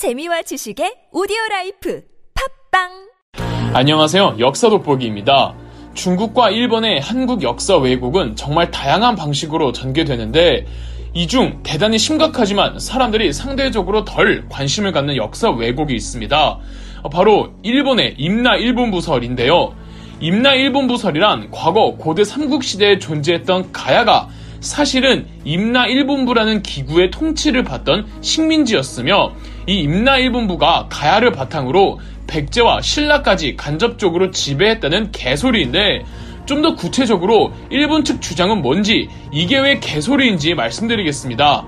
재미와 지식의 오디오 라이프 팟빵 안녕하세요. 역사 돋보기입니다. 중국과 일본의 한국 역사 왜곡은 정말 다양한 방식으로 전개되는데 이 중 대단히 심각하지만 사람들이 상대적으로 덜 관심을 갖는 역사 왜곡이 있습니다. 바로 일본의 임나 일본 부설인데요. 임나 일본 부설이란 과거 고대 삼국 시대에 존재했던 가야가 사실은 임나 일본부라는 기구의 통치를 받던 식민지였으며 이 임나 일본부가 가야를 바탕으로 백제와 신라까지 간접적으로 지배했다는 개소리인데 좀 더 구체적으로 일본 측 주장은 뭔지 이게 왜 개소리인지 말씀드리겠습니다.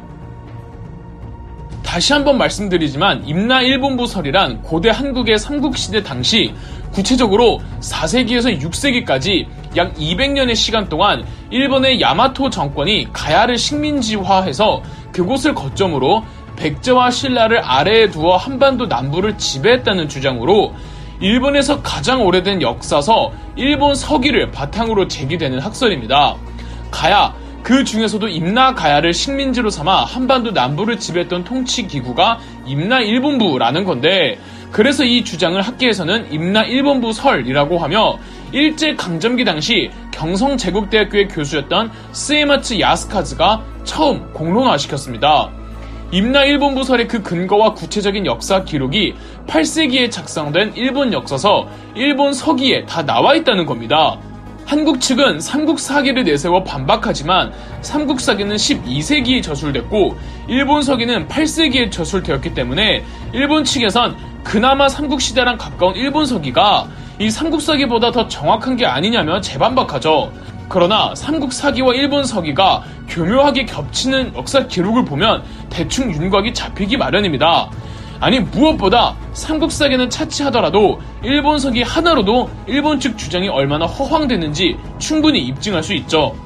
다시 한번 말씀드리지만 임나 일본부설이란 고대 한국의 삼국시대 당시 구체적으로 4세기에서 6세기까지 약 200년의 시간 동안 일본의 야마토 정권이 가야를 식민지화해서 그곳을 거점으로 백제와 신라를 아래에 두어 한반도 남부를 지배했다는 주장으로 일본에서 가장 오래된 역사서 일본 서기를 바탕으로 제기되는 학설입니다. 가야, 그 중에서도 임나 가야를 식민지로 삼아 한반도 남부를 지배했던 통치 기구가 임나 일본부라는 건데 그래서 이 주장을 학계에서는 임나 일본부 설이라고 하며 일제 강점기 당시 경성 제국대학교의 교수였던 스에마츠 야스카즈가 처음 공론화시켰습니다. 임나 일본 부설의 그 근거와 구체적인 역사 기록이 8세기에 작성된 일본 역사서 일본 서기에 다 나와 있다는 겁니다. 한국 측은 삼국사기를 내세워 반박하지만 삼국사기는 12세기에 저술됐고 일본 서기는 8세기에 저술되었기 때문에 일본 측에선 그나마 삼국시대랑 가까운 일본 서기가 이 삼국사기보다 더 정확한 게 아니냐며 재반박하죠. 그러나 삼국 사기와 일본 서기가 교묘하게 겹치는 역사 기록을 보면 대충 윤곽이 잡히기 마련입니다. 아니 무엇보다 삼국사기는 차치하더라도 일본 서기 하나로도 일본 측 주장이 얼마나 허황되는지 충분히 입증할 수 있죠.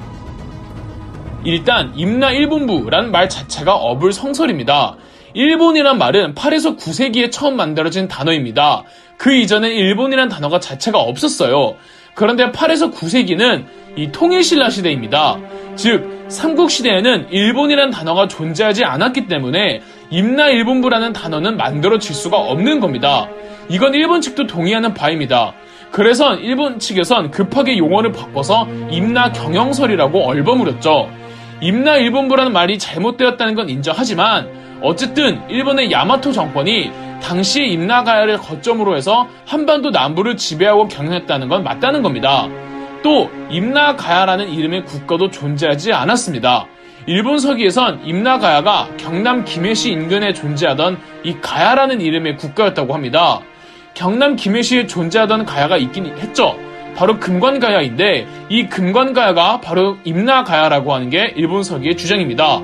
일단 임나 일본부라는 말 자체가 어불성설입니다. 일본이란 말은 8에서 9세기에 처음 만들어진 단어입니다. 그 이전엔 일본이란 단어가 자체가 없었어요. 그런데 8에서 9세기는 이 통일신라 시대입니다. 즉, 삼국 시대에는 일본이란 단어가 존재하지 않았기 때문에 임나 일본부라는 단어는 만들어질 수가 없는 겁니다. 이건 일본 측도 동의하는 바입니다. 그래서 일본 측에선 급하게 용어를 바꿔서 임나 경영설이라고 얼버무렸죠. 임나 일본부라는 말이 잘못되었다는 건 인정하지만 어쨌든 일본의 야마토 정권이 당시 임나가야를 거점으로 해서 한반도 남부를 지배하고 경영했다는 건 맞다는 겁니다. 또 임나가야라는 이름의 국가도 존재하지 않았습니다. 일본 서기에선 임나가야가 경남 김해시 인근에 존재하던 이 가야라는 이름의 국가였다고 합니다. 경남 김해시에 존재하던 가야가 있긴 했죠. 바로 금관가야인데 이 금관가야가 바로 임나가야라고 하는 게 일본 서기의 주장입니다.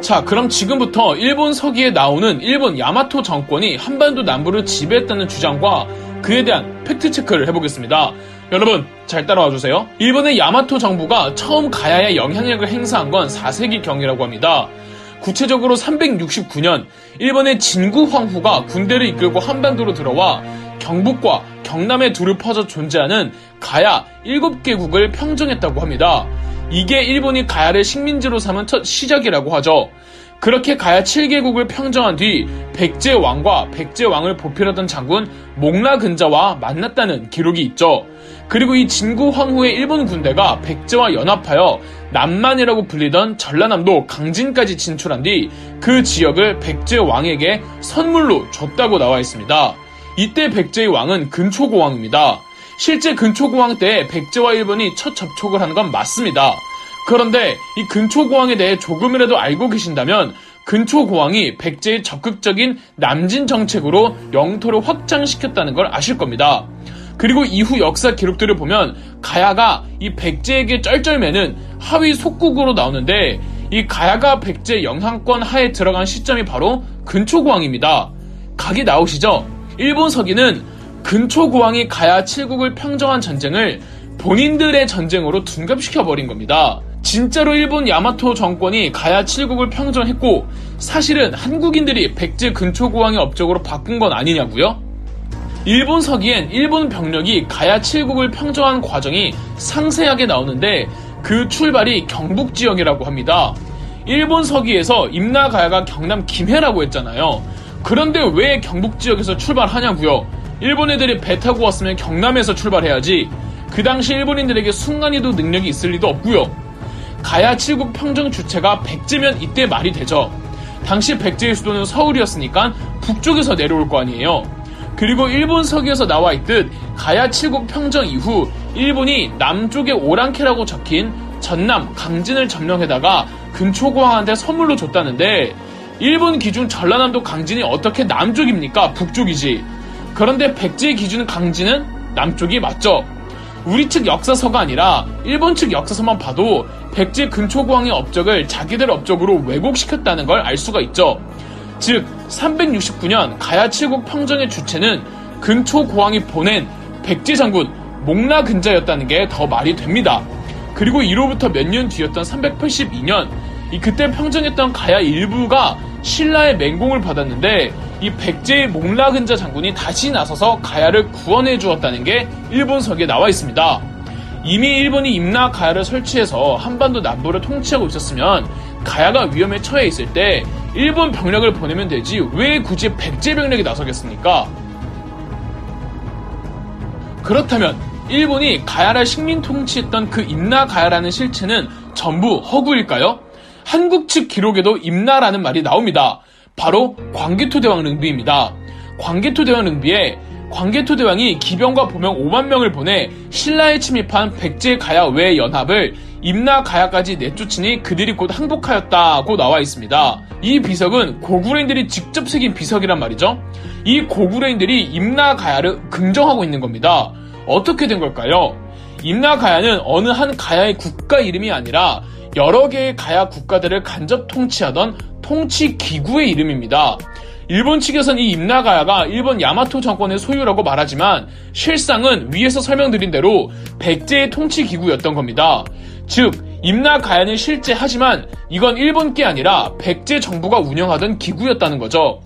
자, 그럼 지금부터 일본 서기에 나오는 일본 야마토 정권이 한반도 남부를 지배했다는 주장과 그에 대한 팩트체크를 해보겠습니다. 여러분, 잘 따라와 주세요. 일본의 야마토 정부가 처음 가야에 영향력을 행사한 건 4세기 경이라고 합니다. 구체적으로 369년, 일본의 진구 황후가 군대를 이끌고 한반도로 들어와 경북과 경남에 두루 퍼져 존재하는 가야 7개국을 평정했다고 합니다. 이게 일본이 가야를 식민지로 삼은 첫 시작이라고 하죠. 그렇게 가야 7개국을 평정한 뒤 백제 왕과 백제 왕을 보필하던 장군 목라근자와 만났다는 기록이 있죠. 그리고 이 진구 황후의 일본 군대가 백제와 연합하여 남만이라고 불리던 전라남도 강진까지 진출한 뒤 그 지역을 백제 왕에게 선물로 줬다고 나와 있습니다. 이때 백제의 왕은 근초고왕입니다. 실제 근초고왕 때 백제와 일본이 첫 접촉을 한건 맞습니다. 그런데 이 근초고왕에 대해 조금이라도 알고 계신다면 근초고왕이 백제의 적극적인 남진 정책으로 영토를 확장시켰다는 걸 아실 겁니다. 그리고 이후 역사 기록들을 보면 가야가 이 백제에게 쩔쩔매는 하위 속국으로 나오는데 이 가야가 백제 영향권 하에 들어간 시점이 바로 근초고왕입니다. 각이 나오시죠? 일본 서기는 근초고왕이 가야 7국을 평정한 전쟁을 본인들의 전쟁으로 둔갑시켜 버린 겁니다. 진짜로 일본 야마토 정권이 가야 7국을 평정했고 사실은 한국인들이 백제 근초고왕의 업적으로 바꾼 건 아니냐고요? 일본 서기엔 일본 병력이 가야 7국을 평정한 과정이 상세하게 나오는데 그 출발이 경북 지역이라고 합니다. 일본 서기에서 임나가야가 경남 김해라고 했잖아요. 그런데 왜 경북 지역에서 출발하냐고요? 일본 애들이 배 타고 왔으면 경남에서 출발해야지. 그 당시 일본인들에게 순간이도 능력이 있을 리도 없고요. 가야 7국 평정 주체가 백제면 이때 말이 되죠. 당시 백제의 수도는 서울이었으니까 북쪽에서 내려올 거 아니에요. 그리고 일본 서기에서 나와 있듯 가야 7국 평정 이후 일본이 남쪽에 오랑캐라고 적힌 전남 강진을 점령해다가 근초고왕한테 선물로 줬다는데 일본 기준 전라남도 강진이 어떻게 남쪽입니까? 북쪽이지. 그런데 백제 기준 강진은 남쪽이 맞죠. 우리 측 역사서가 아니라 일본 측 역사서만 봐도 백제 근초고왕의 업적을 자기들 업적으로 왜곡시켰다는 걸 알 수가 있죠. 즉 369년 가야 칠국 평정의 주체는 근초고왕이 보낸 백제 장군 목나 근자였다는 게 더 말이 됩니다. 그리고 이로부터 몇 년 뒤였던 382년 이 그때 평정했던 가야 일부가 신라의 맹공을 받았는데 이 백제의 목라근자 장군이 다시 나서서 가야를 구원해 주었다는 게 일본석에 나와 있습니다. 이미 일본이 임나 가야를 설치해서 한반도 남부를 통치하고 있었으면 가야가 위험에 처해 있을 때 일본 병력을 보내면 되지 왜 굳이 백제 병력이 나서겠습니까? 그렇다면 일본이 가야를 식민 통치했던 그 임나 가야라는 실체는 전부 허구일까요? 한국 측 기록에도 임나라는 말이 나옵니다. 바로 광개토 대왕 릉비입니다. 광개토 대왕 릉비에 광개토 대왕이 기병과 보명 5만 명을 보내 신라에 침입한 백제 가야 외 연합을 임나 가야까지 내쫓으니 그들이 곧 항복하였다고 나와 있습니다. 이 비석은 고구려인들이 직접 새긴 비석이란 말이죠. 이 고구려인들이 임나 가야를 긍정하고 있는 겁니다. 어떻게 된 걸까요? 임나 가야는 어느 한 가야의 국가 이름이 아니라 여러 개의 가야 국가들을 간접 통치하던 통치 기구의 이름입니다. 일본 측에선 이 임나가야가 일본 야마토 정권의 소유라고 말하지만 실상은 위에서 설명드린 대로 백제의 통치 기구였던 겁니다. 즉 임나가야는 실제 하지만 이건 일본 게 아니라 백제 정부가 운영하던 기구였다는 거죠.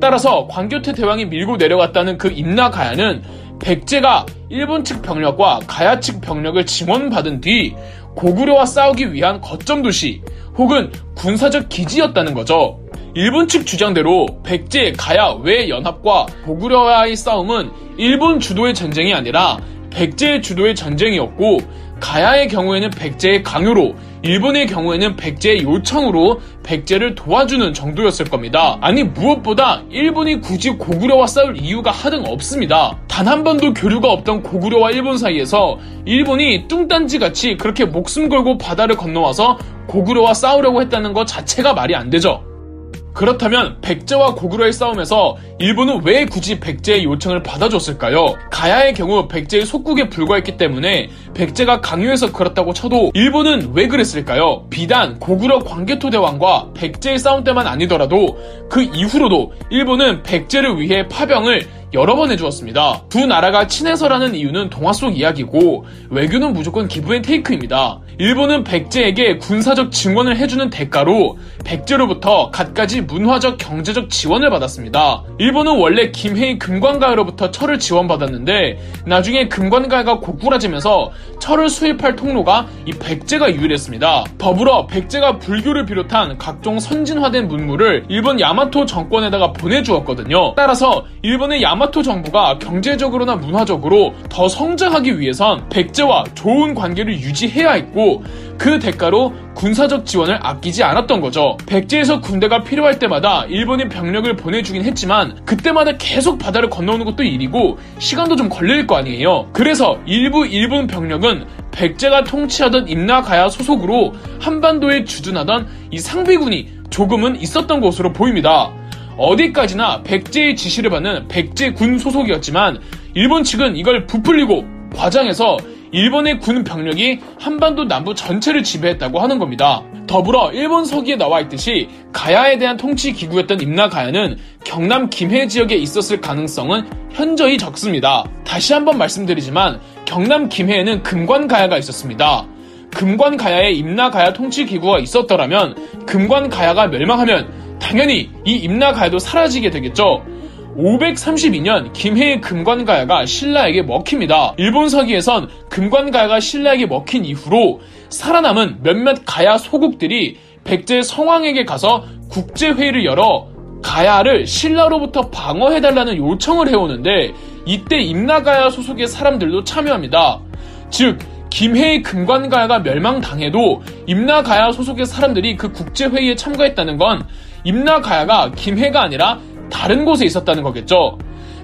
따라서 광교태 대왕이 밀고 내려갔다는 그 임나가야는 백제가 일본 측 병력과 가야 측 병력을 지원받은 뒤 고구려와 싸우기 위한 거점 도시 혹은 군사적 기지였다는 거죠. 일본 측 주장대로 백제 가야 외 연합과 고구려와의 싸움은 일본 주도의 전쟁이 아니라 백제 주도의 전쟁이었고 가야의 경우에는 백제의 강요로 일본의 경우에는 백제의 요청으로 백제를 도와주는 정도였을 겁니다. 아니 무엇보다 일본이 굳이 고구려와 싸울 이유가 하등 없습니다. 단 한 번도 교류가 없던 고구려와 일본 사이에서 일본이 뚱딴지 같이 그렇게 목숨 걸고 바다를 건너와서 고구려와 싸우려고 했다는 것 자체가 말이 안 되죠. 그렇다면 백제와 고구려의 싸움에서 일본은 왜 굳이 백제의 요청을 받아줬을까요? 가야의 경우 백제의 속국에 불과했기 때문에 백제가 강요해서 그렇다고 쳐도 일본은 왜 그랬을까요? 비단 고구려 광개토 대왕과 백제의 싸움 때만 아니더라도 그 이후로도 일본은 백제를 위해 파병을 여러 번 해주었습니다. 두 나라가 친해서라는 이유는 동화 속 이야기고 외교는 무조건 give and take입니다. 일본은 백제에게 군사적 증원을 해주는 대가로 백제로부터 갖가지 문화적 경제적 지원을 받았습니다. 일본은 원래 김해의 금관가로부터 철을 지원받았는데 나중에 금관가가 고꾸라지면서 철을 수입할 통로가 이 백제가 유일했습니다. 더불어 백제가 불교를 비롯한 각종 선진화된 문물을 일본 야마토 정권에다가 보내주었거든요. 따라서 일본의 야마토 정부가 경제적으로나 문화적으로 더 성장하기 위해선 백제와 좋은 관계를 유지해야 했고 그 대가로 군사적 지원을 아끼지 않았던 거죠. 백제에서 군대가 필요할 때마다 일본이 병력을 보내주긴 했지만 그때마다 계속 바다를 건너오는 것도 일이고 시간도 좀 걸릴 거 아니에요. 그래서 일부 일본 병력은 백제가 통치하던 임나가야 소속으로 한반도에 주둔하던 이 상비군이 조금은 있었던 것으로 보입니다. 어디까지나 백제의 지시를 받는 백제군 소속이었지만 일본 측은 이걸 부풀리고 과장해서 일본의 군 병력이 한반도 남부 전체를 지배했다고 하는 겁니다. 더불어 일본 서기에 나와 있듯이 가야에 대한 통치 기구였던 임나가야는 경남 김해 지역에 있었을 가능성은 현저히 적습니다. 다시 한번 말씀드리지만 경남 김해에는 금관가야가 있었습니다. 금관가야에 임나가야 통치 기구가 있었더라면 금관가야가 멸망하면 당연히 이 임나가야도 사라지게 되겠죠. 532년 김해의 금관가야가 신라에게 먹힙니다. 일본 서기에선 금관가야가 신라에게 먹힌 이후로 살아남은 몇몇 가야 소국들이 백제 성왕에게 가서 국제회의를 열어 가야를 신라로부터 방어해달라는 요청을 해오는데 이때 임나가야 소속의 사람들도 참여합니다. 즉 김해의 금관가야가 멸망당해도 임나가야 소속의 사람들이 그 국제회의에 참가했다는 건 임나가야가 김해가 아니라 다른 곳에 있었다는 거겠죠.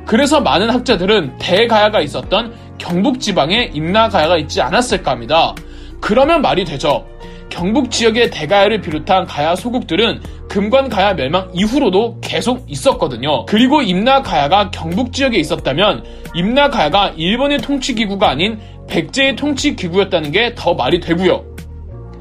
그래서 많은 학자들은 대가야가 있었던 경북 지방에 임나가야가 있지 않았을까 합니다. 그러면 말이 되죠. 경북 지역의 대가야를 비롯한 가야 소국들은 금관 가야 멸망 이후로도 계속 있었거든요. 그리고 임나 가야가 경북 지역에 있었다면 임나 가야가 일본의 통치 기구가 아닌 백제의 통치 기구였다는 게 더 말이 되고요.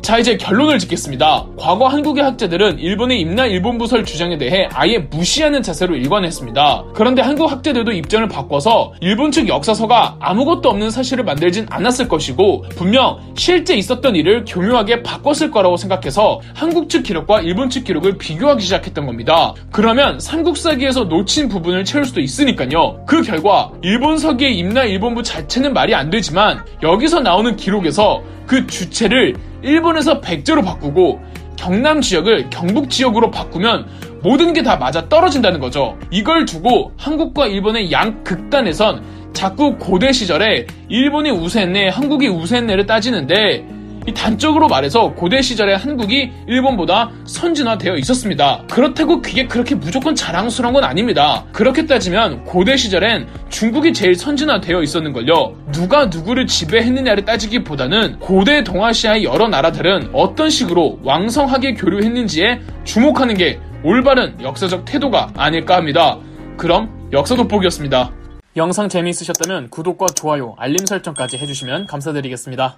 자 이제 결론을 짓겠습니다. 과거 한국의 학자들은 일본의 임나 일본 부설 주장에 대해 아예 무시하는 자세로 일관했습니다. 그런데 한국 학자들도 입장을 바꿔서 일본 측 역사서가 아무것도 없는 사실을 만들진 않았을 것이고 분명 실제 있었던 일을 교묘하게 바꿨을 거라고 생각해서 한국 측 기록과 일본 측 기록을 비교하기 시작했던 겁니다. 그러면 삼국사기에서 놓친 부분을 채울 수도 있으니까요. 그 결과 일본 서기의 임나 일본부 자체는 말이 안 되지만 여기서 나오는 기록에서 그 주체를 일본에서 백제로 바꾸고 경남 지역을 경북 지역으로 바꾸면 모든 게 다 맞아 떨어진다는 거죠. 이걸 두고 한국과 일본의 양 극단에선 자꾸 고대 시절에 일본이 우세했네, 한국이 우세했네를 따지는데 이 단적으로 말해서 고대 시절에 한국이 일본보다 선진화되어 있었습니다. 그렇다고 그게 그렇게 무조건 자랑스러운 건 아닙니다. 그렇게 따지면 고대 시절엔 중국이 제일 선진화되어 있었는걸요. 누가 누구를 지배했느냐를 따지기보다는 고대 동아시아의 여러 나라들은 어떤 식으로 왕성하게 교류했는지에 주목하는 게 올바른 역사적 태도가 아닐까 합니다. 그럼 역사 돋보기였습니다. 영상 재미있으셨다면 구독과 좋아요, 알림 설정까지 해주시면 감사드리겠습니다.